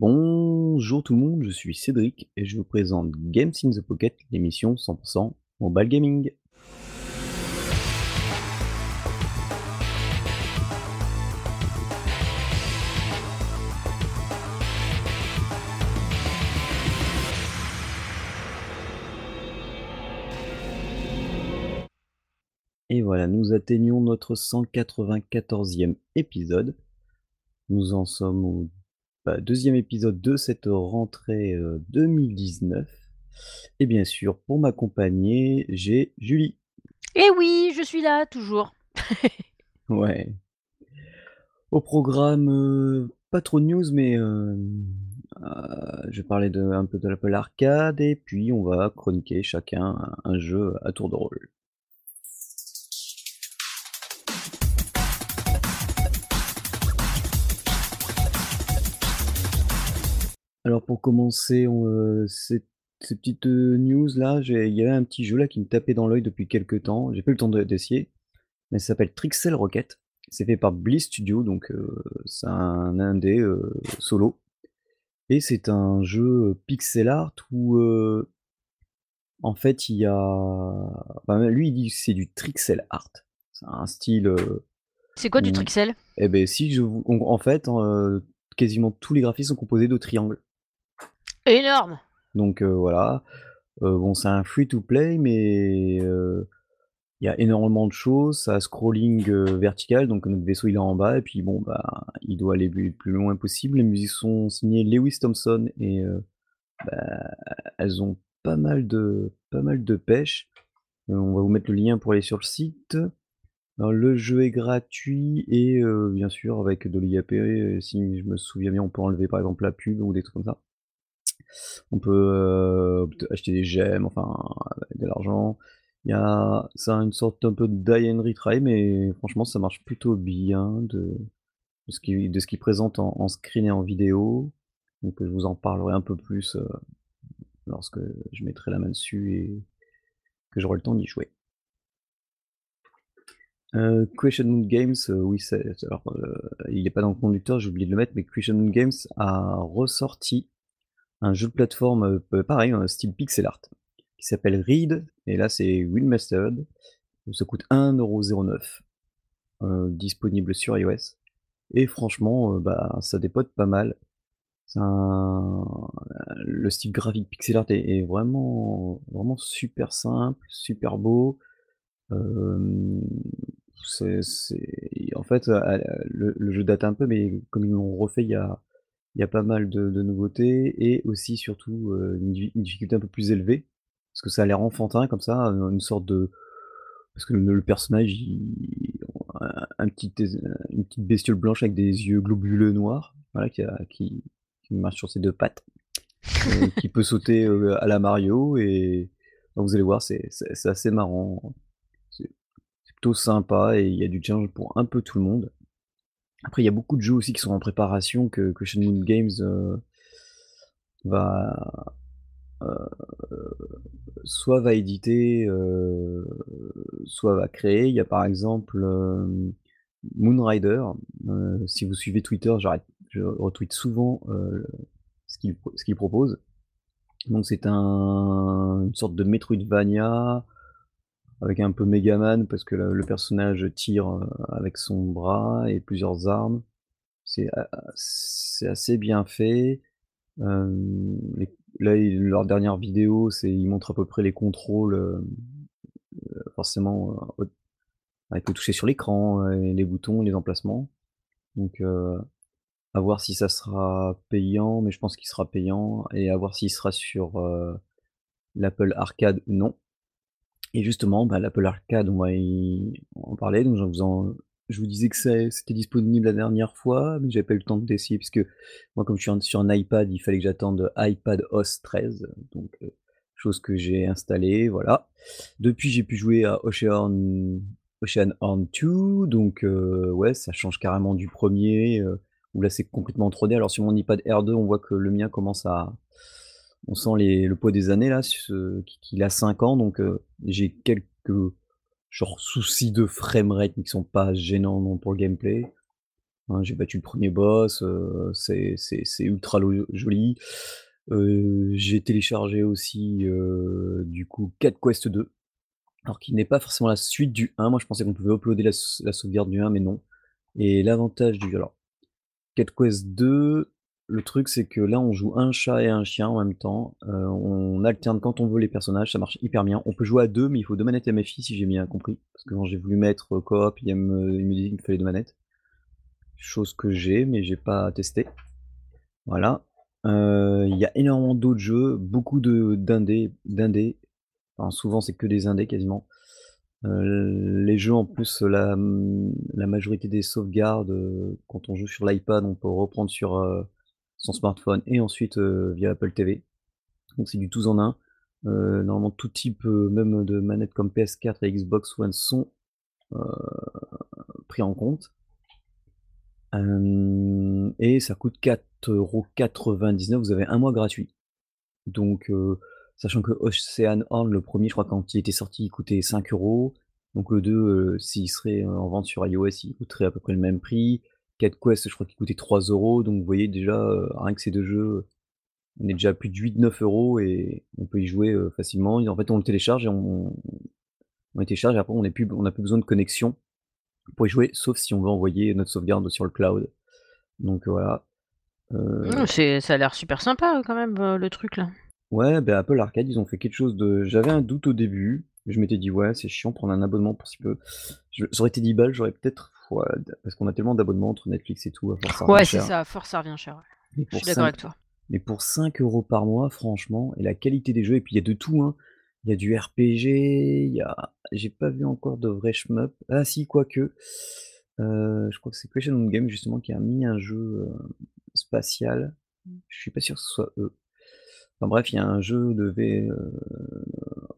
Bonjour tout le monde, je suis Cédric et je vous présente Games in the Pocket, l'émission 100% mobile gaming. Et voilà, nous atteignons notre 194e épisode. Nous en sommes au deuxième épisode de cette rentrée 2019. Et bien sûr, pour m'accompagner, j'ai Julie. Eh oui, je suis là, toujours. ouais. Au programme, pas trop de news, mais euh, je vais parler de, un peu de l'Apple Arcade, et puis on va chroniquer chacun un jeu à tour de rôle. Alors pour commencer, euh, ces, petites news là, il y avait un petit jeu là qui me tapait dans l'œil depuis quelques temps. J'ai pas eu le temps d'essayer, mais ça s'appelle Trixel Rocket. C'est fait par Bliss Studio, donc c'est un indé solo. Et c'est un jeu pixel art où en fait il y a, lui il dit que c'est du Trixel art. C'est un style. c'est quoi du Trixel? Eh ben si je, en fait, quasiment tous les graphismes sont composés de triangles. Énorme! Donc voilà. bon, c'est un free to play, mais il y a énormément de choses. Ça a scrolling vertical, donc notre vaisseau il est en bas, et puis bon, bah, il doit aller le plus loin possible. Les musiques sont signées Lewis Thompson, et bah, elles ont pas mal de, pas mal de pêche. on va vous mettre le lien pour aller sur le site. le jeu est gratuit et bien sûr avec de l'IAP, si je me souviens bien, on peut enlever par exemple la pub ou des trucs comme ça. On peut euh, acheter des gemmes, enfin, de l'argent. Il y a ça a une sorte un peu de die and retry, mais franchement, ça marche plutôt bien de ce qui de ce présente en screen et en vidéo. Donc je vous en parlerai un peu plus, euh, lorsque je mettrai la main dessus et que j'aurai le temps d'y jouer. Euh, Question Moon Games, oui, alors, il n'est pas dans le conducteur, j'ai oublié de le mettre, mais Question Moon Games a ressorti un jeu de plateforme euh, pareil, un style pixel art, qui s'appelle Read, et là c'est Windmastered. Ça coûte 1,09€, euh, disponible sur iOS. Et franchement, euh, bah, ça dépote pas mal. Le style graphique pixel art est, vraiment, vraiment super simple, super beau. En fait, le, le, jeu date un peu, mais comme ils l'ont refait il y a, il y a pas mal de nouveautés et aussi surtout, une difficulté un peu plus élevée. Parce que ça a l'air enfantin comme ça, une sorte de parce que le personnage un petit une petite bestiole blanche avec des yeux globuleux noirs, voilà, qui marche sur ses deux pattes, qui peut sauter, à la Mario et vous allez voir, c'est assez marrant. C'est plutôt sympa et il y a du challenge pour un peu tout le monde. Après, il y a beaucoup de jeux aussi qui sont en préparation que, que Shenmue Games euh, va euh, soit va éditer, euh, soit va créer. Il y a par exemple Moonrider. si vous suivez Twitter, je retweet souvent ce qu'il propose. Donc c'est un, une sorte de Metroidvania avec un peu Megaman parce que le, personnage tire euh, avec son bras et plusieurs armes. C'est assez bien fait. Euh, là, leur dernière vidéo, c'est ils montrent à peu près les contrôles, euh, forcément, avec le toucher sur l'écran, les boutons, les emplacements. Donc, à voir si ça sera payant, mais je pense qu'il sera payant, et à voir s'il sera sur l'Apple Arcade ou non. Et justement, bah, l'Apple Arcade, on va en parler. Donc, je vous, disais que c'était disponible la dernière fois, mais j'avais pas eu le temps d'essayer, puisque moi, comme je suis sur un iPad, il fallait que j'attende iPad OS 13, donc euh, chose que j'ai installée, voilà. Depuis, j'ai pu jouer à Ocean, Ocean Horn 2, donc euh, ouais, ça change carrément du premier, euh, où là c'est complètement 3D. Alors sur mon iPad R2, on voit que le mien commence à, on sent le poids des années là, qu'il a 5 ans, donc j'ai quelques genre soucis de framerate qui sont pas gênants non pour le gameplay. Hein, j'ai battu le 1er boss, heu, c'est ultra joli. Heu, j'ai téléchargé aussi, du coup Cat Quest II. Alors qui n'est pas forcément la suite du 1, moi je pensais qu'on pouvait uploader la sauvegarde du 1 mais non. Et l'avantage du alors, Cat Quest II, le truc c'est que là on joue un chat et un chien en même temps, heu, on alterne quand on veut les personnages, ça marche hyper bien. On peut jouer à 2 mais il faut 2 manettes MFI si j'ai bien compris. Parce que quand j'ai voulu mettre, heu, coop, il me il me dit qu'il me fallait 2 manettes. Chose que j'ai, mais j'ai pas testé. Voilà. Heu, il y a énormément d'autres jeux, beaucoup d'indés. Enfin souvent c'est que des indés quasiment. Les jeux en plus la, la majorité des sauvegardes, quand on joue sur l'iPad, on peut reprendre sur, son smartphone et ensuite, heu, via Apple TV. Donc c'est du tous en un. Heu, normalement tout type, heu, même de manettes comme PS4 et Xbox One sont, pris en compte. Et ça coûte 4,99 €, vous avez 1 mois gratuit. Donc sachant que Oceanhorn le 1er je crois quand il était sorti il coûtait 5 €. Donc le 2, heu, s'il serait en vente sur iOS, il coûterait à peu près le même prix. Cat Quest je crois qu'il coûtait 3 €, donc vous voyez déjà, heu, rien que ces 2 jeux, on est déjà à plus de 8-9 € et on peut y jouer, heu, facilement et en fait on le télécharge et on on le télécharge et après on est plus on a plus besoin de connexion pour y jouer, sauf si on veut envoyer notre sauvegarde sur le cloud. Donc voilà. Mmh, Heu c'est ça a l'air super sympa quand même, le truc là. Ouais, bah, Apple Arcade, ils ont fait quelque chose de j'avais un doute au début. Je m'étais dit: «Ouais, c'est chiant prendre un abonnement pour si peu». Je ça aurait été 10 balles, j'aurais peut-être d parce qu'on a tellement d'abonnements entre Netflix et tout, à force ça Ouais, c'est ça, à force ça revient cher, ouais. Je suis pour d'accord 5 avec toi. mais pour 5 € par mois franchement et la qualité des jeux et puis il y a de tout, hein. Il y a du RPG, il y a j'ai pas vu encore de vrais shmup. Ah si quoique, heu, je crois que c'est Question Game justement qui a mis un jeu, heu, spatial. Je suis pas sûr que ce soit eux. Enfin bref, il y a un jeu de V heu,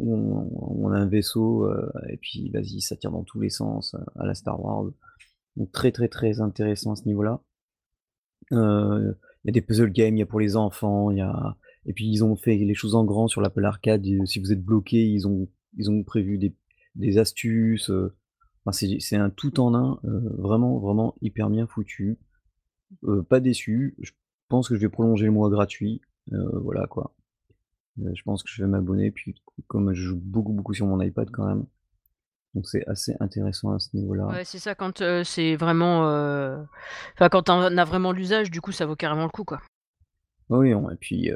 où on a un vaisseau, heu et puis vas-y ça tire dans tous les sens, heu, à la Star Wars. Donc très, très, très intéressant à ce niveau-là. Il y a des puzzle games, il y a pour les enfants, il y a et puis ils ont fait les choses en grand sur l'Apple Arcade, si vous êtes bloqué, ils ont prévu des astuces, c'est un tout en un, vraiment, vraiment hyper bien foutu. Pas déçu, je pense que je vais prolonger le mois gratuit, voilà quoi. Heu, je pense que je vais m'abonner puis comme je joue beaucoup, beaucoup sur mon iPad quand même, donc c'est assez intéressant à ce niveau-là. Ouais, c'est ça quand, c'est vraiment, enfin quand en as vraiment l'usage, du coup, ça vaut carrément le coup, quoi. Oui, on et puis,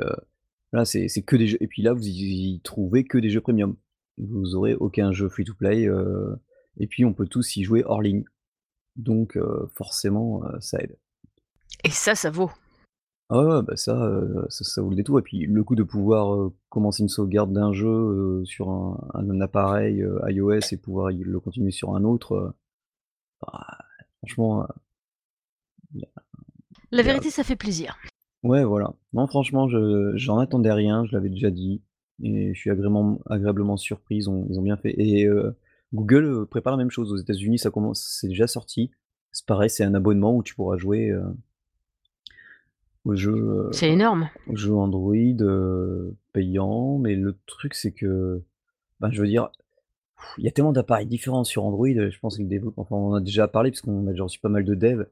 là c'est que des jeux et puis là vous y trouvez que des jeux premium. Vous aurez aucun jeu free to play, heu et puis on peut tous y jouer hors ligne. Donc forcément, ça aide. Et ça, ça vaut. Ah ouais, ouais, bah ça, heu, ça ça vaut le détour et puis le coup de pouvoir, heu, commencer une sauvegarde d'un jeu, heu, sur un un appareil, heu, iOS et pouvoir y le continuer sur un autre, heu, bah franchement, heu il y a La il y a vérité, ça fait plaisir. Ouais, voilà. Non franchement, je j'en attendais rien, je l'avais déjà dit et je suis agrément agréablement surpris, ils ont ils ont bien fait et heu, Google, heu, prépare la même chose aux États-Unis, ça commence c'est déjà sorti. C'est pareil, c'est un abonnement où tu pourras jouer, heu aux jeux, heu, C'est énorme. aux jeux Android, heu, payants, mais le truc c'est que, ben, je veux dire, il y a tellement d'appareils différents sur Android, heu, je pense que développeurs enfin on en a déjà parlé puisqu'on a déjà reçu pas mal de devs,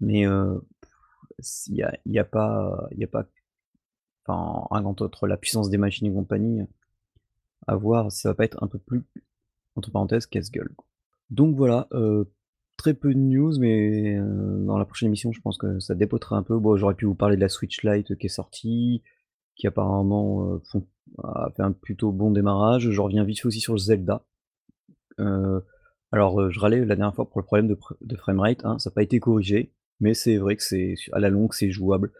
mais il y a y a pas y a pas enfin, rien entre la puissance des machines et compagnie, à voir si ça va pas être un peu plus, entre parenthèses, «casse-gueule». Donc voilà, très peu de news mais heu, dans la prochaine émission je pense que ça dépotera un peu. Bon, j'aurais pu vous parler de la Switch Lite qui est sortie, qui apparemment, fon a fait un plutôt bon démarrage. Je reviens vite fait aussi sur Zelda. Alors, je râlais la dernière fois pour le problème de framerate, hein, ça a pas été corrigé, mais c'est vrai que c'est à la longue, c'est jouable.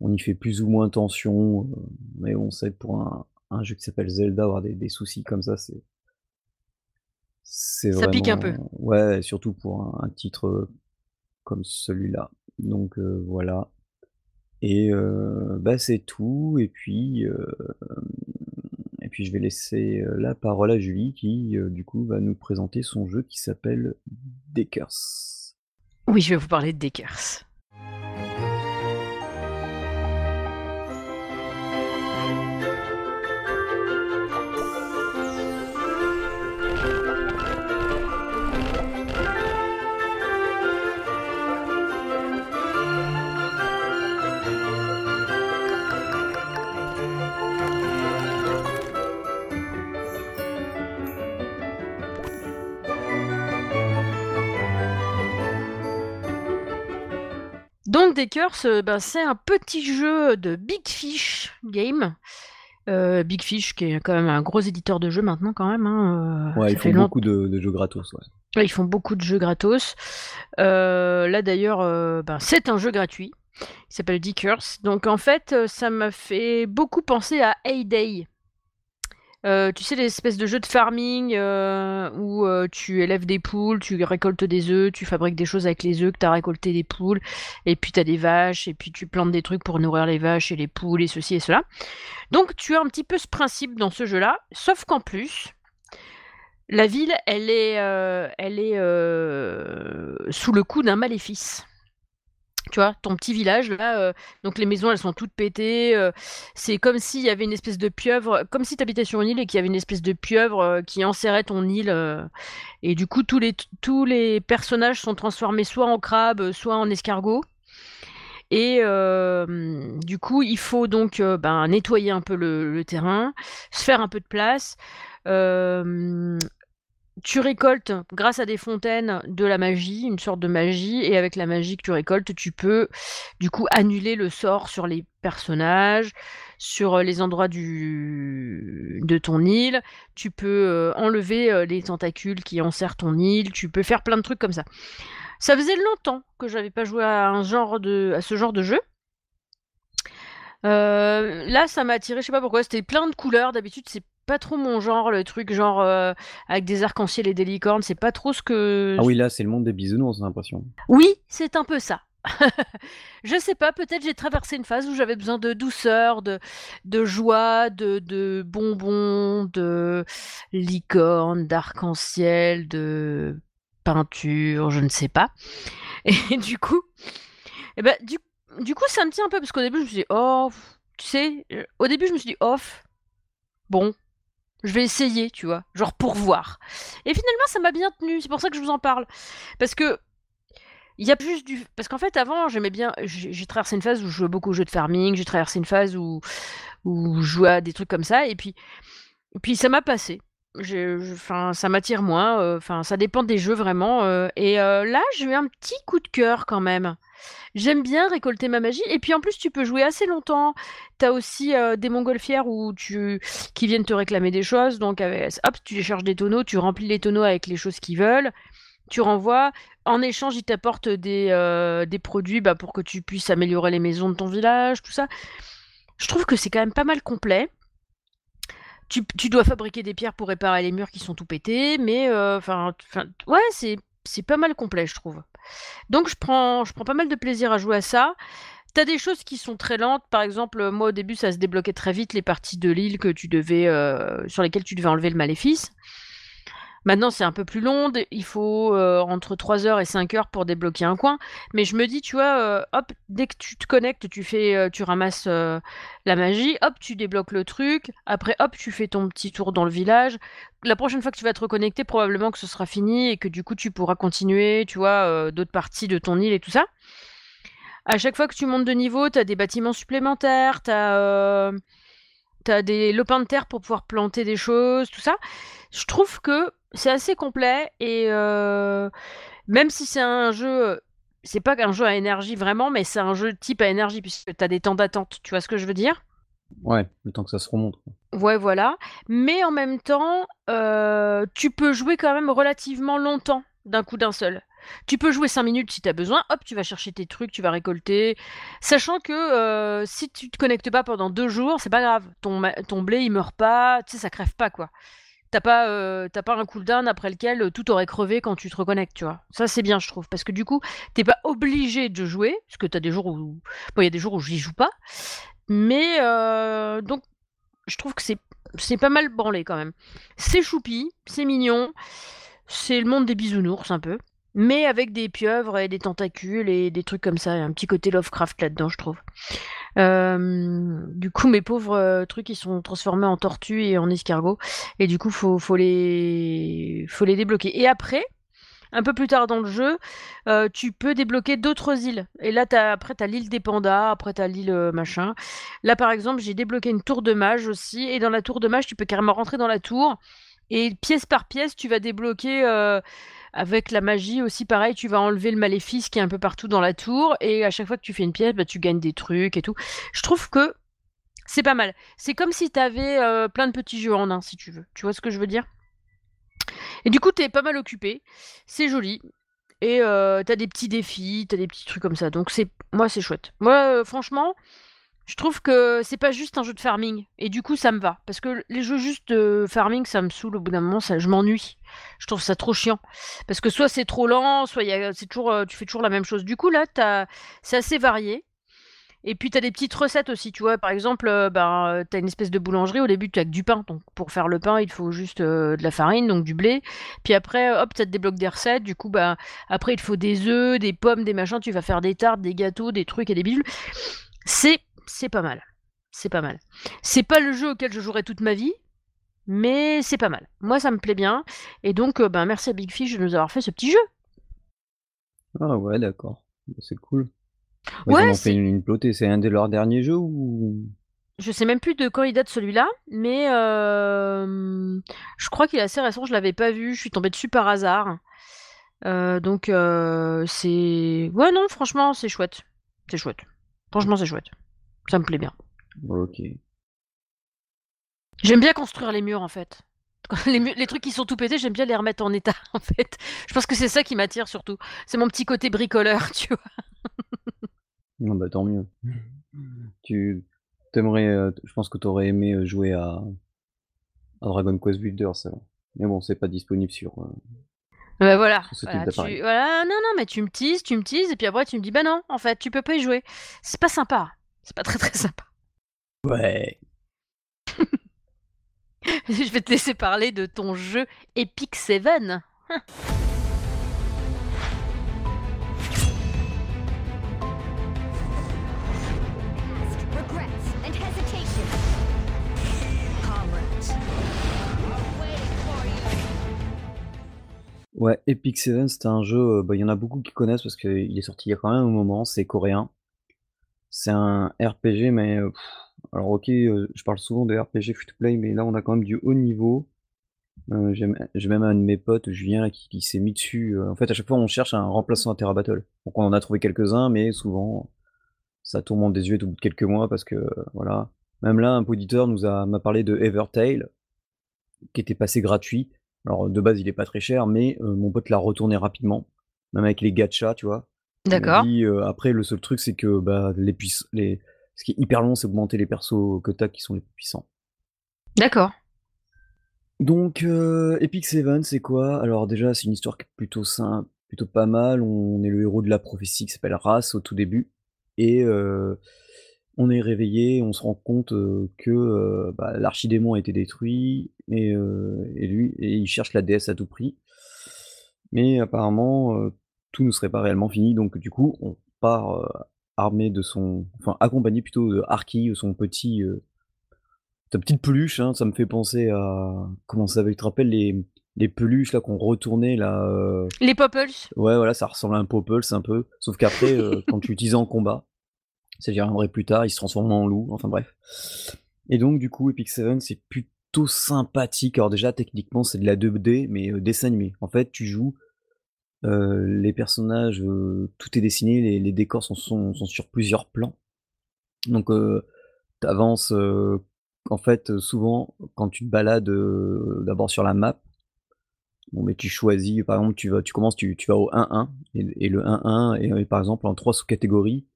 On y fait plus ou moins attention, heu, mais on sait que pour un jeu qui s'appelle Zelda, avoir des soucis comme ça, c'est c'est Ça pique un peu. ouais, surtout pour un un titre, heu, comme celui-là. Donc heu, voilà et heu, bah, c'est tout et puis, et puis je vais laisser, la parole à Julie qui, du coup va nous présenter son jeu qui s'appelle Deckers. Oui, je vais vous parler de Deckers. Heu, ben, c'est un petit jeu de Big Fish Game. Heu, Big Fish qui est quand même un gros éditeur de jeux maintenant quand même, hein, Ouais, ils font long beaucoup de de jeux gratos, ouais. Ouais, ils font beaucoup de jeux gratos. Là d'ailleurs, heu, ben, c'est un jeu gratuit. Il s'appelle Dickers. Donc en fait, heu, ça m'a fait beaucoup penser à Hay Heu, tu sais l'espèce de jeu de farming, heu, où, heu, tu élèves des poules, tu récoltes des œufs, tu fabriques des choses avec les œufs que tu as récoltés des poules et puis tu as des vaches et puis tu plantes des trucs pour nourrir les vaches et les poules et ceci et cela. Donc tu as un petit peu ce principe dans ce jeu-là, sauf qu'en plus la ville, elle est, elle est, sous le coup d'un maléfice. Tu vois? Ton petit village là, heu, donc les maisons elles sont toutes pétées, heu, c'est comme s'il y avait une espèce de pieuvre, comme si tu habitais sur une île et qu'il y avait une espèce de pieuvre, heu, qui enserrait ton île, et du coup tous les tous les personnages sont transformés soit en crabes, soit en escargots et du coup il faut donc, ben, nettoyer un peu le terrain, se faire un peu de place. Tu récoltes grâce à des fontaines de la magie, une sorte de magie et avec la magie que tu récoltes, tu peux du coup annuler le sort sur les personnages, sur, heu, les endroits du de ton île. Tu peux, heu, enlever, heu, les tentacules qui enserrent ton île, tu peux faire plein de trucs comme ça. Ça faisait longtemps que j'avais pas joué à un genre de à ce genre de jeu. Là ça m'a attiré, je sais pas pourquoi, c'était plein de couleurs. D'habitude, c'est pas trop mon genre, le truc genre, heu, avec des arcs-en-ciel et des licornes, c'est pas trop ce que Ah oui, là, c'est le monde des bisounours, j'ai l'impression. Oui, c'est un peu ça. Je sais pas, peut-être j'ai traversé une phase où j'avais besoin de douceur, de de joie, de de bonbons, de licornes, d'arcs-en-ciel, de peinture, je ne sais pas et du coup et bah, du du coup, ça me tient un peu parce qu'au début, je me suis dit: «Oh, tu sais?» au début, je me suis dit: «Oh, bon, je vais essayer», tu vois? Genre pour voir et finalement, ça m'a bien tenu, c'est pour ça que je vous en parle. Parce qu'il y a plus du parce qu'en fait, avant, j'aimais bien j'ai traversé une phase où je jouais beaucoup aux jeux de farming, j'ai traversé une phase où où je jouais à des trucs comme ça et puis puis ça m'a passé. Enfin, ça m'attire moins, heu, enfin, ça dépend des jeux vraiment, heu et heu, là, j'ai eu un petit coup de cœur quand même. J'aime bien récolter ma magie et puis en plus, tu peux jouer assez longtemps. Tu as aussi, heu, des montgolfières où tu qui viennent te réclamer des choses donc s hop, tu décharges des tonneaux, tu remplis les tonneaux avec les choses qu'ils veulent, tu renvoies. En échange, ils t'apportent des, des produits, bah, pour que tu puisses améliorer les maisons de ton village, tout ça. Je trouve que c'est quand même pas mal complet. Tu tu dois fabriquer des pierres pour réparer les murs qui sont tout pétés mais enfin ouais, c'est pas mal complet, je trouve. Donc je prends pas mal de plaisir à jouer à ça. Tu as des choses qui sont très lentes, par exemple, heu, moi, au début, ça se débloquait très vite les parties de l'île que tu devais, heu, sur lesquelles tu devais enlever le maléfice. Maintenant, c'est un peu plus long, il faut, heu, entre 3 heures et 5 heures pour débloquer un coin mais je me dis, tu vois, heu, hop, dès que tu te connectes, tu fais, heu, tu ramasses, la magie, hop, tu débloques le truc. Après, hop, tu fais ton petit tour dans le village. La prochaine fois que tu vas te reconnecter, probablement que ce sera fini et que du coup, tu pourras continuer, tu vois, d'autres parties de ton île et tout ça. À chaque fois que tu montes de niveau, tu as des bâtiments supplémentaires, tu as, hem, tu as des lopins de terre pour pouvoir planter des choses, tout ça. Je trouve que c'est assez complet et heu, même si c'est un jeu, heu, c'est pas qu'un jeu à énergie vraiment, mais c'est un jeu type à énergie puisque tu as des temps d'attente, tu vois ce que je veux dire? Ouais, le temps que ça se remonte. Ouais, voilà, mais en même temps, heu, tu peux jouer quand même relativement longtemps d'un coup d'un seul. Tu peux jouer 5 minutes si tu as besoin, hop, tu vas chercher tes trucs, tu vas récolter. Sachant que, si tu te connectes pas pendant 2 jours, c'est pas grave, ton ton blé, il meurt pas, tu sais, ça crève pas, quoi. Tu as pas, as pas un cooldown après lequel, heu, tout aurait crevé quand tu te reconnectes, tu vois? Ça, c'est bien, je trouve, parce que du coup, tu es pas obligé de jouer, parce que tu as des jours où bon, il y a des jours où j'y joue pas, mais heu, donc je trouve que c'est c'est pas mal branlé quand même. C'est choupi, c'est mignon, c'est le monde des bisounours un peu, mais avec des pieuvres et des tentacules et des trucs comme ça. Il y a un petit côté Lovecraft là-dedans, je trouve. Hem, du coup, mes pauvres, heu, trucs, ils sont transformés en tortues et en escargots et du coup, faut faut les débloquer et après, un peu plus tard dans le jeu, heu, tu peux débloquer d'autres îles et là, as après, tu as l'île des pandas, après tu as l'île, machin. Là, par exemple, j'ai débloqué une tour de mage aussi et dans la tour de mage, tu peux carrément rentrer dans la tour et pièce par pièce, tu vas débloquer, Avec la magie aussi pareil, tu vas enlever le maléfice qui est un peu partout dans la tour et à chaque fois que tu fais une pièce, bah, tu gagnes des trucs et tout. Je trouve que c'est pas mal. C'est comme si tu avais, plein de petits jeux en un, si tu veux. Tu vois ce que je veux dire? Et du coup, tu es pas mal occupé, c'est joli et heu, tu as des petits défis, tu as des petits trucs comme ça, donc c'est moi, c'est chouette. Moi, heu, franchement, je trouve que c'est pas juste un jeu de farming et du coup, ça me va. Parce que les jeux juste de farming, ça me saoule au bout d'un moment, ça je m'ennuie. Je trouve ça trop chiant. Parce que soit c'est trop lent, soit y a c'est toujours, heu, tu fais toujours la même chose. Du coup, là, tu c'est assez varié et puis tu as des petites recettes aussi, tu vois? Par exemple, heu, ben, heu, tu as une espèce de boulangerie, au début tu as que du pain, donc pour faire le pain, il faut juste, de la farine, donc du blé. Puis après, hop, ça te débloque des recettes, du coup, bah, après il faut des œufs, des pommes, des machins, tu vas faire des tartes, des gâteaux, des trucs et des bidules. C'est c'est pas mal, c'est pas mal. C'est pas le jeu auquel je jouerai toute ma vie, mais c'est pas mal. Moi, ça me plaît bien et donc, heu, ben, merci à Big Fish de nous avoir fait ce petit jeu. Ah ouais, d'accord. Bah, c'est cool. Ouais, ils ont fait une une plotée. C'est un de leurs derniers jeux ou? Je sais même plus de quand il date celui-là, mais hem, je crois qu'il est assez récent, je l'avais pas vu, je suis tombée dessus par hasard. Heu, donc c'est ouais, non, franchement, c'est chouette. C'est chouette. Franchement, c'est chouette. Ça me plaît bien. OK. J'aime bien construire les murs, en fait. Les trucs qui sont tout pétés, j'aime bien les remettre en état, en fait. Je pense que c'est ça qui m'attire surtout. C'est mon petit côté bricoleur, tu vois? Non, bah, tant mieux. Tu tu aimerais, heu, je pense que tu aurais aimé, heu, jouer à à Dragon Quest Builders alors. Mais bon, c'est pas disponible sur, heu, Bah, voilà, sur ce type voilà, d'appareil. tu voilà, non, non, mais tu me teases, tu me teases et puis après tu me dis: «Bah, non, en fait, tu peux pas y jouer». C'est pas sympa. C'est pas très, très sympa. Ouais. Je vais te laisser parler de ton jeu Epic Seven. Ouais, Epic Seven, c'était un jeu, heu, bah, il y en a beaucoup qui connaissent parce qu'il est sorti il y a quand même un moment, c'est coréen. C'est un RPG mais, heu, alors OK, heu, je parle souvent de RPG free to play, mais là, on a quand même du haut niveau. Heu, j'ai mê j'ai même un de mes potes, Julien, qui qui s'est mis dessus, en fait, à chaque fois, on cherche un remplaçant à Terra Battle. Donc on en a trouvé quelques-uns, mais souvent, ça tourmente des yeux au bout de quelques mois parce que, voilà. Même là, un auditeur nous a m'a parlé de Evertale qui était passé gratuit. Alors, de base, il est pas très cher, mais, mon pote l'a retourné rapidement, même avec les gachas, tu vois? D'accord. heu, après le seul truc, c'est que, bah, les les ce qui est hyper long, c'est augmenter les persos que tu as qui sont les plus puissants. D'accord. Donc heu, Epic Seven, c'est quoi? Alors déjà, c'est une histoire qui est plutôt simple, plutôt pas mal. On est le héros de la prophétie qui s'appelle Ra's au tout début et heu, on est réveillé, on se rend compte, heu, que, bah, l'archidémon a été détruit et lui et il cherche la déesse à tout prix. Mais apparemment, tout ne serait pas réellement fini, donc du coup, on part, heu, armé de son enfin accompagné plutôt de Arky, son petit, heu, sa petite peluche, hein. Ça me fait penser à comment ça s'appelle? Tu te rappelles les les peluches là qu'on retournait là, heu Les Popples? ouais voilà, ça ressemble à un Popples un peu, sauf qu'après, quand tu l'utilises en combat, ça j'y reviendrai plus tard, il se transforme en loup, enfin bref. Et donc du coup, Epic Seven, c'est plutôt sympathique. Alors déjà, techniquement, c'est de la 2D, mais dessin animé. En fait, tu joues Heu, les personnages, heu, tout est dessiné, les les décors sont sur plusieurs plans. Donc, heu, tu avances, en fait, souvent quand tu te balades, d'abord sur la map, bon, mais tu choisis, par exemple, tu vas tu commences, tu vas au 1-1 et le 1-1 est par exemple en 3 sous-catégories.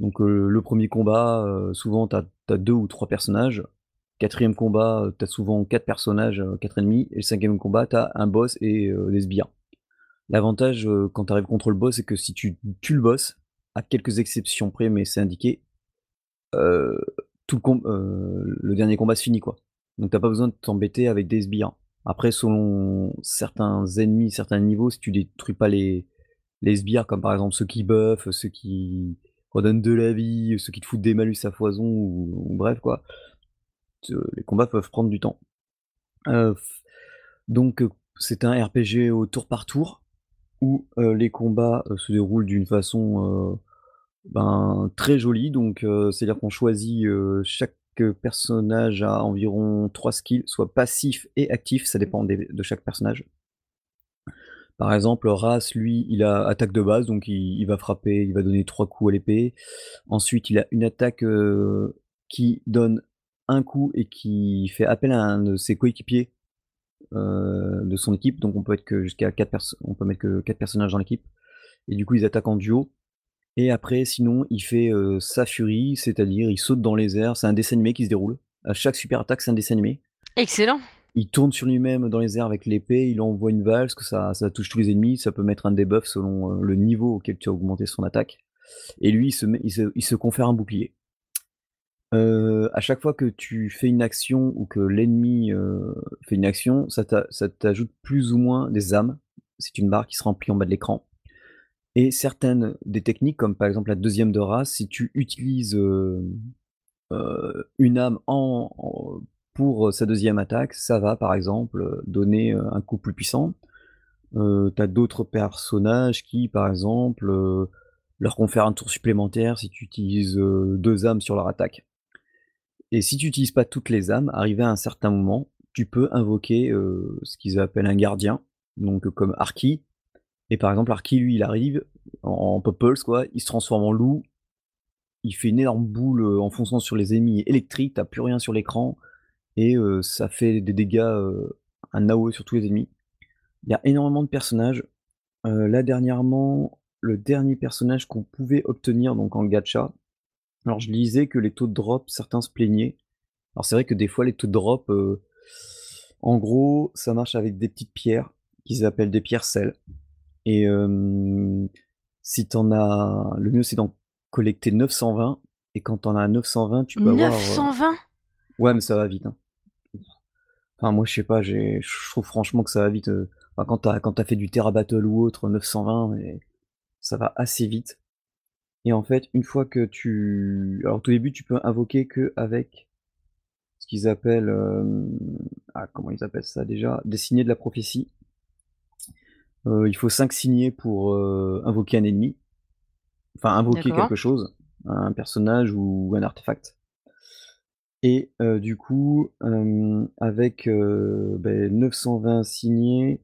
Donc, le 1er combat, souvent tu as as 2 ou 3 personnages. 4e combat, tu as souvent 4 personnages, 4 ennemis et le 5e combat, tu as un boss et des sbires. L'avantage, quand tu arrives contre le boss, c'est que si tu tues le boss, à quelques exceptions près, mais c'est indiqué, tout le dernier combat se finit, quoi. Donc tu as pas besoin de t'embêter avec des sbires. Après selon certains ennemis, certains niveaux, si tu détruis pas les les sbires, comme par exemple ceux qui buffent, ceux qui redonnent de la vie, ceux qui te foutent des malus à foison ou bref quoi, les combats peuvent prendre du temps. Donc c'est un RPG au tour par tour où, heu, les combats, heu, se déroulent d'une façon, heu, ben, très jolie donc c'est-à-dire qu'on choisit, chaque personnage a environ 3 skills, soit passifs et actifs, ça dépend de chaque personnage. Par exemple, Ras, lui, il a attaque de base, donc il, il va frapper, il va donner trois coups à l'épée. Ensuite, il a une attaque euh, qui donne un coup et qui fait appel à un de ses coéquipiers euh, de son équipe. Donc on peut être que jusqu'à quatre personnes, on peut mettre que quatre personnages dans l'équipe. Et du coup, ils attaquent en duo. Et après, sinon, il fait euh, sa furie, c'est-à-dire il saute dans les airs. C'est un dessin animé qui se déroule. À chaque super attaque, c'est un dessin animé. Excellent. Il tourne sur lui-même dans les airs avec l'épée, il envoie une valse, que ça, ça touche tous les ennemis, ça peut mettre un debuff selon euh, le niveau auquel tu as augmenté son attaque. Et lui, il se, met, il se, il se confère un bouclier. Euh, à chaque fois que tu fais une action ou que l'ennemi euh, fait une action, ça t'a- ça t'ajoute plus ou moins des âmes. C'est une barre qui se remplit en bas de l'écran. Et certaines des techniques, comme par exemple la deuxième de race, si tu utilises euh, une âme pour sa deuxième attaque, ça va par exemple donner un coup plus puissant. T'as d'autres personnages qui, par exemple, leur confèrent un tour supplémentaire si tu utilises deux âmes sur leur attaque. Et si tu n'utilises pas toutes les âmes, arrivé à un certain moment, tu peux invoquer euh, ce qu'ils appellent un gardien, donc euh, comme Arki. Et par exemple, Arki, lui, il arrive en, en quoi, il se transforme en loup, il fait une énorme boule euh, en fonçant sur les ennemis électriques, t'as plus rien sur l'écran, et euh, ça fait des dégâts, un AOE sur tous les ennemis. Il y a énormément de personnages. Là, dernièrement, le dernier personnage qu'on pouvait obtenir donc en gacha, alors je lisais que les taux de drop, certains se plaignaient. Alors c'est vrai que des fois les taux de drop, euh, en gros, ça marche avec des petites pierres qu'ils appellent des pierres sel. Et euh, si t'en as, le mieux c'est d'en collecter 920. Et quand t'en as 920, tu peux avoir. euh, 920 Ouais, mais ça va vite. hein. Enfin, moi, je sais pas, je trouve franchement que ça va vite. euh, enfin, quand t'as, t'as fait du Terra Battle ou autre, 920, mais ça va assez vite. Et en fait, une fois que tu, alors au tout début, tu peux invoquer que avec ce qu'ils appellent, euh, ah, comment ils appellent ça déjà, des signets de la prophétie. Euh, il faut 5 signets pour euh, invoquer un ennemi, enfin invoquer D'accord. quelque chose, un personnage ou un artefact. Et euh, du coup, euh, avec euh, ben, 920 signés,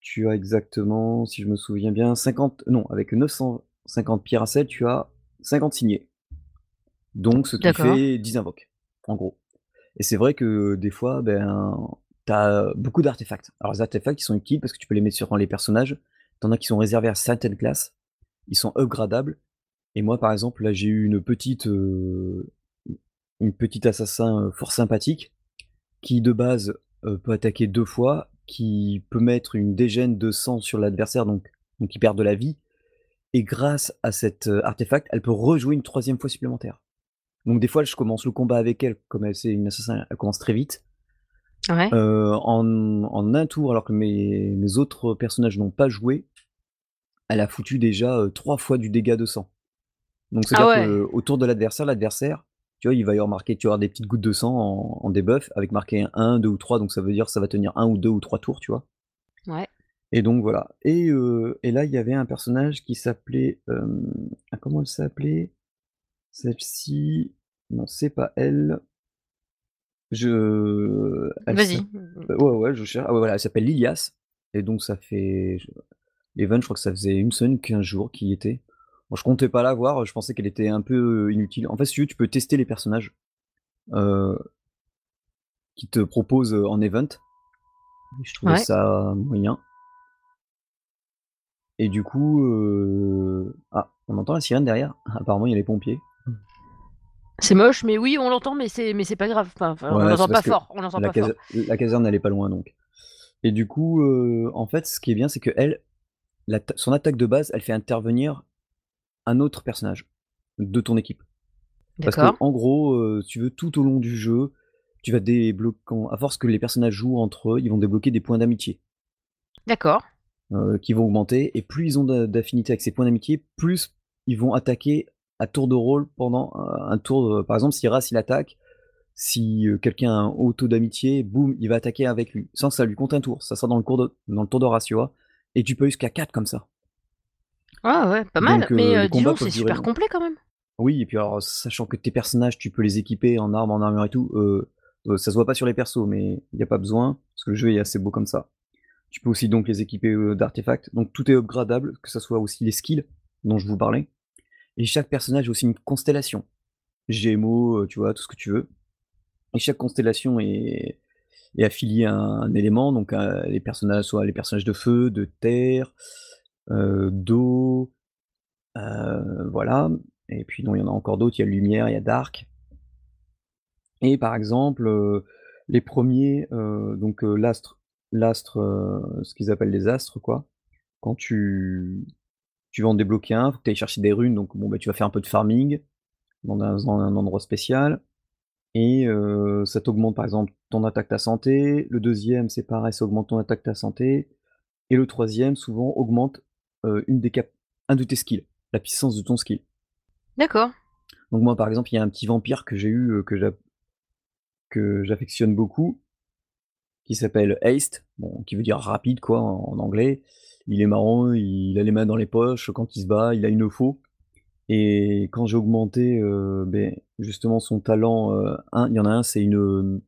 tu as exactement, si je me souviens bien, 50, non, avec 950 pierres à sel, tu as 50 signés. Donc, ce qui fait 10 invoques, en gros. Et c'est vrai que des fois, ben, t'as beaucoup d'artefacts. Alors, les artefacts, ils sont utiles parce que tu peux les mettre sur les personnages. T'en as qui sont réservés à certaines classes. Ils sont upgradables. Et moi, par exemple, là, j'ai eu une petite, euh, une petite assassin euh, fort sympathique qui, de base, euh, peut attaquer deux fois, qui peut mettre une dégène de sang sur l'adversaire, donc, donc il perd de la vie. Et grâce à cet artefact, elle peut rejouer une troisième fois supplémentaire. Donc des fois, je commence le combat avec elle, comme elle c'est une assassin, elle commence très vite. Ouais. Euh, en, en un tour, alors que mes, mes autres personnages n'ont pas joué, elle a foutu déjà euh, trois fois du dégât de sang. Donc c'est-à-dire Ah ouais. de l'adversaire, l'adversaire, tu vois, il va y avoir marqué, tu vas avoir des petites gouttes de sang en, en debuff avec marqué 1, 2 ou 3, donc ça veut dire que ça va tenir un ou deux ou trois tours, tu vois. Ouais. Et donc voilà. Et, euh, et là, il y avait un personnage qui s'appelait. euh, ah, comment elle s'appelait? Celle-ci. Non, c'est pas elle. Je. elle Vas-y. Ouais, ouais, je cherche. Ah ouais, voilà, elle s'appelle Lilias. Et donc ça fait. je- L'event, je crois que ça faisait une semaine, 15 jours qu'il y était. Bon, je comptais pas la voir, je pensais qu'elle était un peu euh, inutile. En fait, si tu veux, tu peux tester les personnages euh, qui te proposent euh, en event. Je trouvais Ouais. ça moyen. Et du coup, euh, ah, on entend la sirène derrière. Apparemment, il y a les pompiers. C'est moche, mais oui, on l'entend, mais c'est mais c'est pas grave. Enfin, enfin, on Ouais, l'entend pas parce que fort. On l'entend La, pas fort. casa- la caserne, elle est pas loin donc. Et du coup, euh, en fait, ce qui est bien, c'est que elle, l'atta- son attaque de base, elle fait intervenir un autre personnage de ton équipe. Parce que, D'accord. en gros, euh, tu veux tout au long du jeu, tu vas débloquer, à force que les personnages jouent entre eux, ils vont débloquer des points d'amitié. D'accord. Euh, qui vont augmenter, et plus ils ont d'a- d'affinité avec ces points d'amitié, plus ils vont attaquer à tour de rôle pendant euh, un tour. de- par exemple, si Ras il attaque, si euh, quelqu'un a un haut taux d'amitié, boum, il va attaquer avec lui, sans que ça lui compte un tour. Ça sera dans le, cours de, dans le tour de ratio, et tu peux jusqu'à 4 comme ça. Ah ouais, pas mal. Donc, mais euh, disons, c'est super complet quand même. Oui, et puis alors, sachant que tes personnages, tu peux les équiper en armes, en armure et tout, euh, ça se voit pas sur les persos, mais il n'y a pas besoin, parce que le jeu est assez beau comme ça. Tu peux aussi donc les équiper euh, d'artefacts. Donc tout est upgradable, que ce soit aussi les skills dont je vous parlais. Et chaque personnage a aussi une constellation. Gémeaux, euh, tu vois, tout ce que tu veux. Et chaque constellation est, est affiliée à un, élément. Donc euh, les personnages, soit les personnages de feu, de terre, d'eau, voilà. Et puis non, il y en a encore d'autres. Il y a lumière, il y a dark. Et par exemple, les premiers, donc l'astre, l'astre, euh, ce qu'ils appellent les astres, quoi. Quand tu, tu vas en débloquer un, faut que tu ailles chercher des runes, donc bon, bah, tu vas faire un peu de farming dans un, dans un endroit spécial. Et euh, ça t'augmente par exemple ton attaque, ta santé. Le deuxième, c'est pareil, ça augmente ton attaque, ta santé. Et le troisième, souvent, augmente euh, une des cap un de tes skills, la puissance de ton skill. D'accord. Donc moi, par exemple, il y a un petit vampire que j'ai eu, que j'affectionne beaucoup, qui s'appelle Haste, bon, qui veut dire rapide quoi en, en anglais. Il est marrant, il a les mains dans les poches quand il se bat, il a une faux. Et quand j'ai augmenté euh, ben, justement son talent, euh, un, il y en a un, c'est une,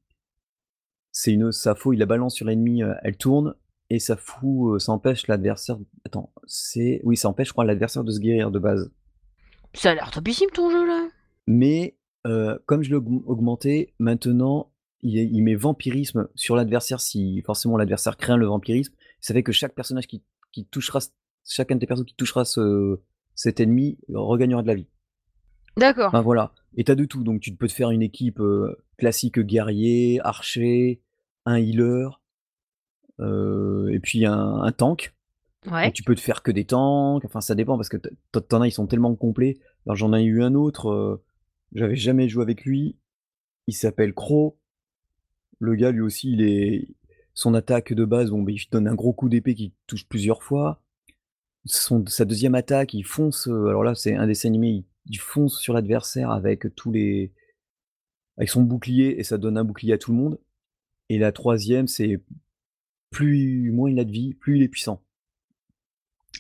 c'est une, sa faux, il la balance sur l'ennemi, euh, elle tourne et ça fout, ça empêche l'adversaire. Attends, c'est, oui, ça empêche, je crois, l'adversaire de se guérir de base. Ça a l'air topissime ton jeu là. Mais euh, comme je l'ai aug- augmenté, maintenant il, il met vampirisme sur l'adversaire si forcément l'adversaire craint le vampirisme. Ça fait que chaque personnage qui, qui touchera, chacun des personnes qui touchera ce, cet ennemi regagnera de la vie. D'accord. Enfin voilà. Et t'as de tout, donc tu peux te faire une équipe euh, classique guerrier, archer, un healer, euh, et puis un, un tank. Ouais. Tu peux te faire que des tanks, enfin ça dépend parce que t'en as, ils sont tellement complets. Alors j'en ai eu un autre, euh, j'avais jamais joué avec lui, il s'appelle Crow. Le gars lui aussi, il est... son attaque de base, bon, bah, il donne un gros coup d'épée qui touche plusieurs fois. Son, sa deuxième attaque, il fonce, euh, alors là c'est un dessin animé, il, il fonce sur l'adversaire avec tous les... avec son bouclier et ça donne un bouclier à tout le monde. Et la troisième, c'est plus moins il a de vie, plus il est puissant.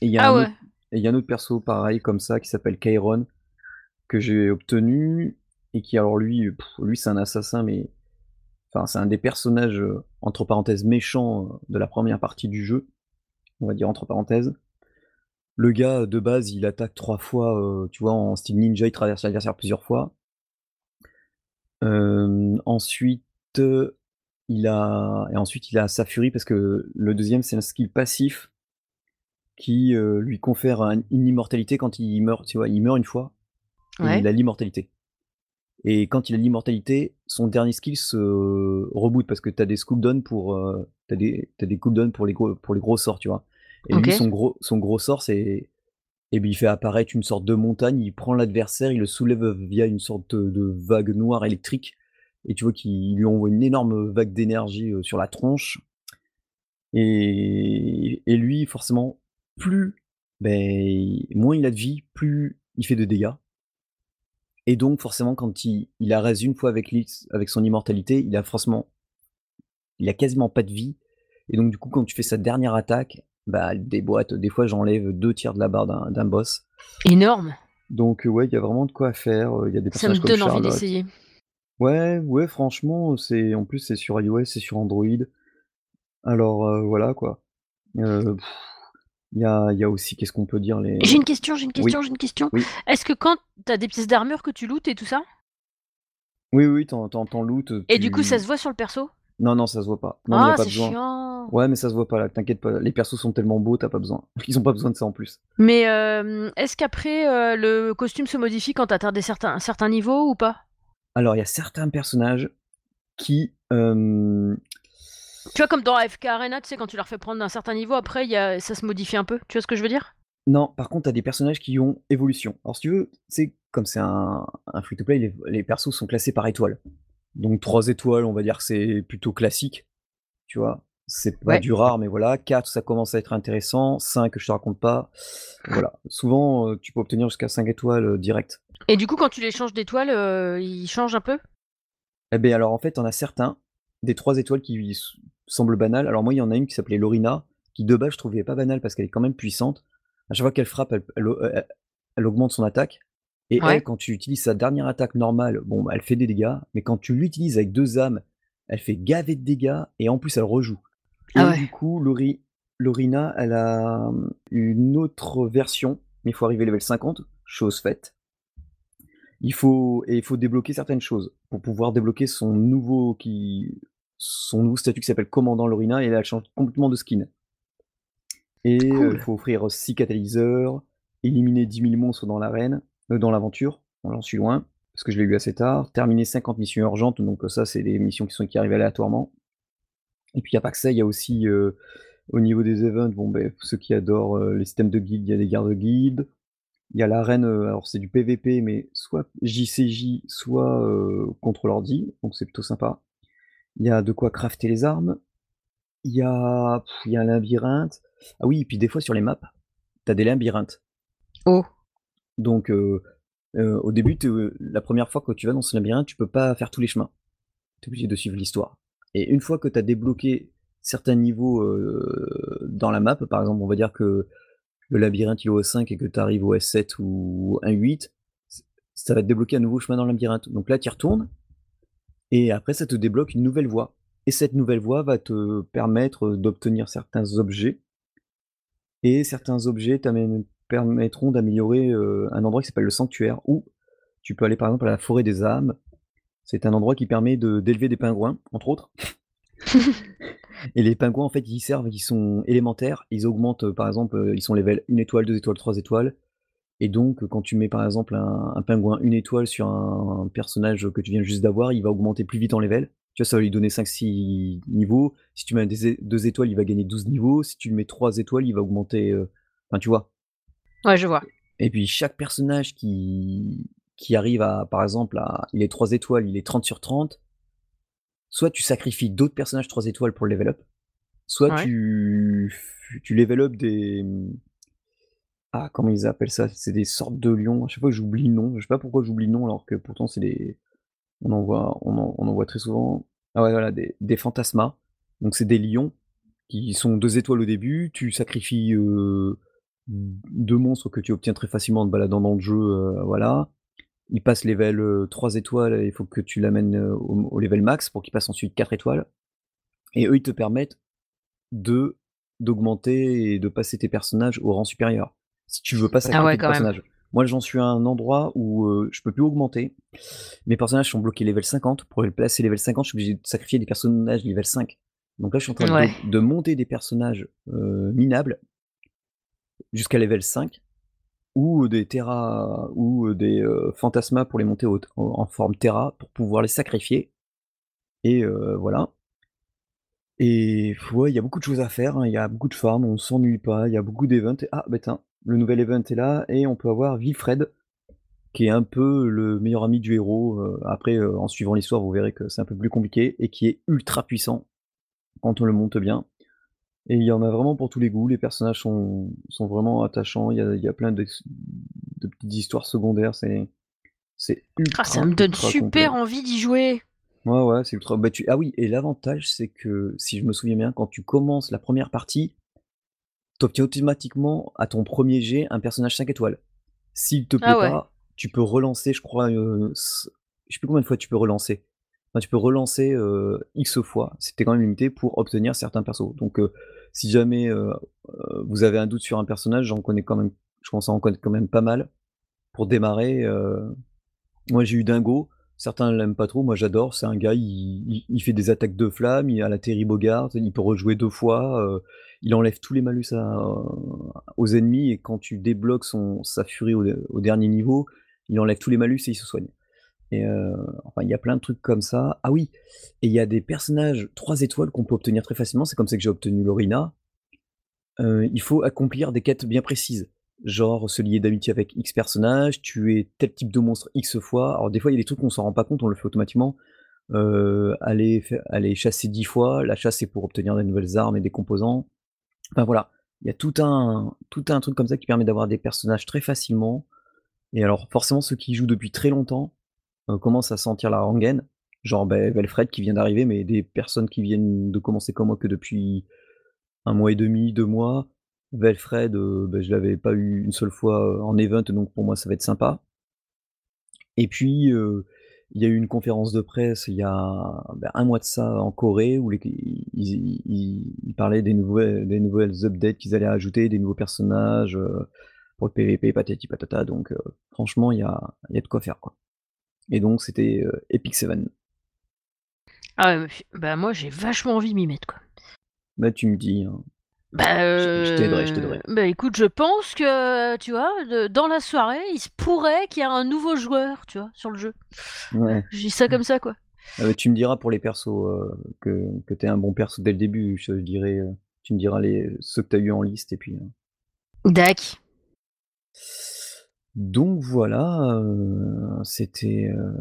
Et il y a Ah un ouais. autre, et il y a un autre perso pareil comme ça qui s'appelle Kairon que j'ai obtenu et qui alors lui, pff, lui c'est un assassin mais enfin c'est un des personnages euh, entre parenthèses méchants euh, de la première partie du jeu, on va dire entre parenthèses. Le gars de base il attaque trois fois, euh, tu vois en style ninja, il traverse l'adversaire plusieurs fois. Euh, ensuite euh, il a et ensuite il a sa furie parce que le deuxième c'est un skill passif qui euh, lui confère un- une immortalité quand il meurt, tu vois, il meurt une fois et Ouais. il a l'immortalité. Et quand il a l'immortalité, son dernier skill se reboot parce que t'as des cooldowns pour euh, t'as des cooldowns pour les gros pour les gros sorts, tu vois. Et lui son gros son gros sort c'est et ben il fait apparaître une sorte de montagne, il prend l'adversaire, il le soulève via une sorte de, de vague noire électrique et tu vois qu'il lui envoie une énorme vague d'énergie euh, sur la tronche. Et, et lui, forcément, plus, ben, moins il a de vie, plus il fait de dégâts. Et donc, forcément, quand il, il arrête une fois avec, avec son immortalité, il a forcément, il a quasiment pas de vie. Et donc, du coup, quand tu fais sa dernière attaque, bah, elle déboîte. Des fois, j'enlève deux tiers de la barre d'un boss. Énorme. Donc, euh, ouais, il y a vraiment de quoi faire. euh, Il y a des Ça me comme donne envie d'essayer. Ouais, ouais, franchement, c'est en plus c'est sur iOS, c'est sur Android. Alors euh, voilà quoi. Euh, pff, Il y a, il y a aussi, qu'est-ce qu'on peut dire les. J'ai une question, j'ai une Oui. question, j'ai une question. Oui. Est-ce que quand t'as des pièces d'armure que tu lootes et tout ça, Oui, oui, t'en, t'en, t'en loot. et du coup tu- ça se voit sur le perso? Non, non, ça se voit pas. Non, y Ah, a pas c'est besoin. chiant. Ouais, mais ça se voit pas là, t'inquiète pas. Les persos sont tellement beaux, t'as pas besoin. Ils ont pas besoin de ça en plus. Mais euh, est-ce qu'après euh, le costume se modifie quand t'atteins des certains, un certain niveau ou pas? Alors, il y a certains personnages qui. euh, Tu vois, comme dans AFK Arena, tu sais, quand tu leur fais prendre un certain niveau, après y a, ça se modifie un peu. Tu vois ce que je veux dire? Non, par contre, t'as des personnages qui ont évolution. Alors, si tu veux, c'est comme c'est un, un free-to-play, les, les persos sont classés par étoiles. Donc, 3 étoiles, on va dire que c'est plutôt classique. Tu vois, c'est pas Ouais. du rare, mais voilà. 4, ça commence à être intéressant. 5, je te raconte pas. Voilà. Souvent, euh, tu peux obtenir jusqu'à 5 étoiles euh, direct. Et du coup, quand tu les changes d'étoiles, euh, ils changent un peu? Eh bien, alors, en fait, on a certains, des 3 étoiles qui semblent banales. Alors, moi, il y en a une qui s'appelait Lorina, qui de base, je trouvais pas banale parce qu'elle est quand même puissante. À chaque fois qu'elle frappe, elle, elle- elle- elle augmente son attaque. Et Ouais. elle, quand tu utilises sa dernière attaque normale, bon, bah, elle fait des dégâts. Mais quand tu l'utilises avec deux âmes, elle fait gaver de dégâts et en plus, elle rejoue. Et Ah ouais. du coup, Lori, Lorina, elle a, mmh, une autre version, mais il faut arriver level 50, chose faite. Il faut et il faut débloquer certaines choses pour pouvoir débloquer son nouveau qui son nouveau statut qui s'appelle commandant Lorina et là elle change complètement de skin. Et heu, il Cool. faut offrir 6 catalyseurs, éliminer 10 000 monstres dans l'arène, heu, dans l'aventure. Bon j'en suis loin, parce que je l'ai eu assez tard. Terminer 50 missions urgentes, donc heu, ça c'est des missions qui sont qui arrivent aléatoirement. Et puis il y a pas que ça, il y a aussi, au niveau des events, bon beh, ceux qui adorent, les systèmes de guildes, il y a des gardes guildes. Il y a l'arène, alors c'est du PVP, mais soit JCJ, soit, contre l'ordi, donc c'est plutôt sympa. Il y a de quoi crafter les armes. Il y a il y a un labyrinthe. Ah oui, et puis des fois sur les maps, tu as des labyrinthes. Oh. Donc heu heu, au début, la première fois que tu vas dans ce labyrinthe, tu peux pas faire tous les chemins. Tu es obligé de suivre l'histoire. Et une fois que tu as débloqué certains niveaux, heu, dans la map, par exemple, on va dire que le labyrinthe il est au S5 et que tu arrives au S7 ou un 8, ç ça va te débloquer un nouveau chemin dans le labyrinthe. Donc là, tu retournes et après ça te débloque une nouvelle voie. Et cette nouvelle voie va te permettre, d'obtenir certains objets et certains objets permettront d'améliorer, un endroit qui s'appelle le sanctuaire où tu peux aller par exemple à la forêt des âmes. C'est un endroit qui permet de d'élever des pingouins, entre autres. Et les pingouins en fait, ils servent ils sont élémentaires, ils augmentent, par exemple, ils sont level 1 étoile, 2 étoiles, 3 étoiles. Et donc quand tu mets par exemple un un pingouin 1 étoile sur un un personnage que tu viens juste d'avoir, il va augmenter plus vite en level. Tu vois, ça va lui donner 5-6 niveaux. Si tu mets des 2 étoiles, il va gagner 12 niveaux. Si tu mets 3 étoiles, il va augmenter, heu, enfin tu vois? Ouais, je vois. Et puis chaque personnage qui qui arrive à par exemple à il est 3 étoiles, il est 30 sur 30 soit tu sacrifies d'autres personnages 3 étoiles pour le level up, soit Ouais. tu tu level up des, comment ils appellent ça? C'est des sortes de lions, à chaque fois j'oublie le nom, je sais pas pourquoi j'oublie le nom alors que pourtant c'est des on en voit on très souvent. Ah ouais voilà, des fantasmas. Donc c'est des lions qui sont 2 étoiles au début, tu sacrifies, heu, d 2 monstres que tu obtiens très facilement en te baladant dans le jeu, heu, voilà. Ils passent level, heu, 3 étoiles et il faut que tu l'amènes, au level max pour qu'il passe ensuite 4 étoiles. Et eux, ils te permettent de d'augmenter et de passer tes personnages au rang supérieur. Si tu veux pas Ah sacrifier ouais, même. personnages. Moi j'en suis à un endroit où, heu, je peux plus augmenter. Mes personnages sont bloqués level 50, pour les placer level 50, je suis obligé de sacrifier des personnages level 5. Donc là, je suis en train Ouais. de de monter des personnages, heu, minables jusqu'à level 5 ou des Terra ou, heu, des, heu, fantasmas pour les monter au en forme Terra pour pouvoir les sacrifier. Et voilà. Et ouais, il y a beaucoup de choses à faire, hein, il y a beaucoup de farm, on s'ennuie pas, il y a beaucoup d'events ah bah tiens, le nouvel event est là et on peut avoir Wilfred, qui est un peu le meilleur ami du héros, heu, après, heu, en suivant l'histoire, vous verrez que c'est un peu plus compliqué et qui est ultra puissant quand on le monte bien. Et il y en a vraiment pour tous les goûts, les personnages sont sont vraiment attachants, il y a il y a plein de petites histoires secondaires, c'est c'est Ah, ça ultra, me donne ultra complet. super envie d'y jouer. Ouais, ouais, c'est ultra bah tu ah oui et l'avantage c'est que, si je me souviens bien, quand tu commences la 1re partie tu obtiens automatiquement à ton 1er jet un personnage 5 étoiles. S'il te plaît Ah ouais. pas, tu peux relancer je crois, heu, c je sais plus combien de fois tu peux relancer. Enfin tu peux relancer, heu, X fois, c'était quand même limité pour obtenir certains persos. Donc heu, si jamais, heu, vous avez un doute sur un personnage, j'en connais quand même je à en connaître quand même pas mal. Pour démarrer, moi j'ai eu Dingo, certains l'aiment pas trop, moi j'adore, c'est un gars, il fait des attaques de flammes, il a la Terry Bogard, il peut rejouer 2 fois, heu, il enlève tous les malus à aux ennemis et quand tu débloques son sa furie au de au dernier niveau, il enlève tous les malus et il se soigne. Et enfin il y a plein de trucs comme ça. Ah oui et il y a des personnages 3 étoiles qu'on peut obtenir très facilement, c'est comme ça que j'ai obtenu Lorina. Il faut accomplir des quêtes bien précises, genre se lier d'amitié avec X personnage, tuer tel type de monstre X fois. Alors des fois, il y a des trucs on s'en rend pas compte, on le fait automatiquement. Heu, aller chasser 10 fois, la chasse c'est pour obtenir des nouvelles armes et des composants. Enfin voilà, il y a tout un un truc comme ça qui permet d'avoir des personnages très facilement. Et alors forcément ceux qui jouent depuis très longtemps, heu, commencent à sentir la rengaine. Genre, beh, Velfred qui vient d'arriver, mais des personnes qui viennent de commencer comme moi que depuis 1 mois et demi, 2 mois. Velfred, heu, bah je l'avais pas eu une seule fois, heu, en event, donc pour moi ça va être sympa. Et puis, heu, il y a eu une conférence de presse il y a, bah, 1 mois de ça en Corée où les ils ils ils ils parlaient des nouvelles des nouvelles updates qu'ils allaient ajouter, des nouveaux personnages, pour le PVP patati patata donc franchement il y a y a de quoi faire, quoi. Et donc c'était, Epic Seven. Ah ouais, bah, moi j'ai vachement envie de m'y mettre, quoi. Bah, tu me dis, hein. Bah, Je je t'aiderai, je t'aiderai. heu, bah, écoute, je pense que, tu vois, de dans la soirée, il se pourrait qu'il y ait un nouveau joueur, tu vois, sur le jeu. Ouais. Je dis ça comme ça, quoi. Ah bah, tu me diras pour les persos, heu, que que tu es un bon perso dès le début, je te dirai, heu, tu me diras les ceux que tu as eu en liste et puis, Dac. Donc voilà, heu, c'était, heu,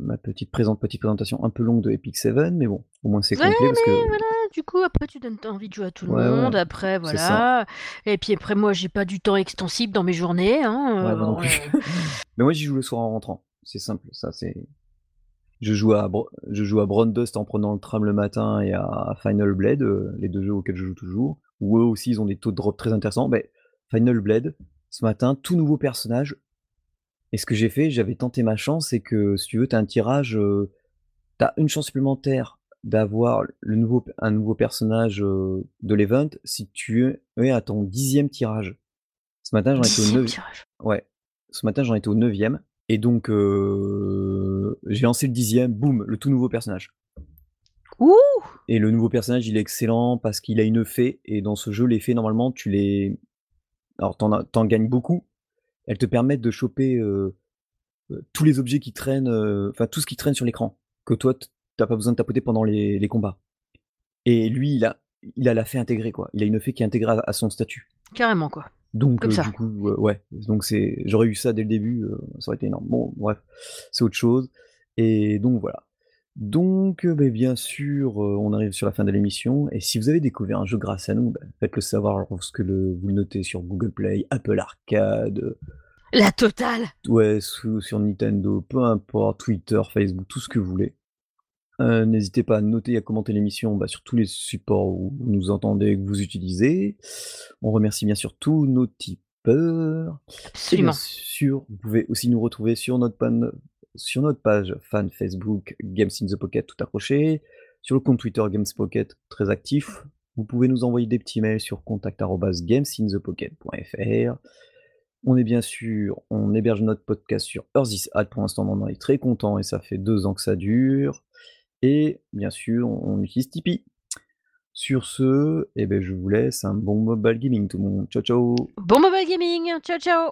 ma petite présent petite présentation un peu longue de Epic Seven, mais bon, au moins c'est Ouais, complet parce mais que voilà, du coup, après tu donnes envie de jouer à tout le Ouais, ouais, monde, après voilà. Et puis après moi j'ai pas du temps extensible dans mes journées, hein, Ouais, moi non plus. Mais moi j'y joue le soir en rentrant, c'est simple, ça c'est je joue à Bro je joue à Brawl Dust en prenant le tram le matin et à Final Blade, heu, les 2 jeux auxquels je joue toujours, où eux aussi ils ont des taux de drop très intéressants. Beh, Final Blade, ce matin, tout nouveau personnage et ce que j'ai fait, j'avais tenté ma chance, c'est que si tu veux, tu as un tirage, heu, tu as une chance supplémentaire d'avoir le nouveau p un nouveau personnage, heu, de l'event si tu es à ton 10e tirage. Ce matin j'en étais au 10e neuv tirage? ouais, ce matin j'en étais au 9e et donc heu, j'ai lancé le 10e, boum, le tout nouveau personnage. Ouh! Et le nouveau personnage, il est excellent parce qu'il a une fée et dans ce jeu, les fées normalement tu les alors tu en gagnes beaucoup, elles te permettent de choper, tous les objets qui traînent, enfin tout ce qui traîne sur l'écran, que toi t tu as pas besoin de tapoter pendant les les combats. Et lui, il a il a la fée intégrée, quoi. Il a une fée qui est intégrée à à son statut. Carrément, quoi. Donc Comme heu, ça. du coup, ouais, donc c'est j'aurais eu ça dès le début, ça aurait été énorme. Bon bref, c'est autre chose et donc voilà. Donc heu, beh, bien sûr, heu, on arrive sur la fin de l'émission et si vous avez découvert un jeu grâce à nous, bah, faites-le savoir lorsque le vous le notez sur Google Play, Apple Arcade, La totale! ouais, sur Nintendo, peu importe, Twitter, Facebook, tout ce que vous voulez. Heu, n'hésitez pas à noter et à commenter l'émission, bah, sur tous les supports où vous nous entendez, que vous utilisez. On remercie bien sûr tous nos tipeurs et bien Absolument. sûr, vous pouvez aussi nous retrouver sur notre panne sur notre page fan Facebook Games in the Pocket tout accroché, sur le compte Twitter Gamespocket très actif. Vous pouvez nous envoyer des petits mails sur contact@gamesinthepocket.fr. On est bien sûr on héberge notre podcast sur Earthis, pour l'instant on en est très content et ça fait 2 ans que ça dure et bien sûr on utilise Tipeee. Sur ce, et beh, je vous laisse un bon mobile gaming tout le monde. Ciao, ciao! Bon mobile gaming! Ciao, ciao!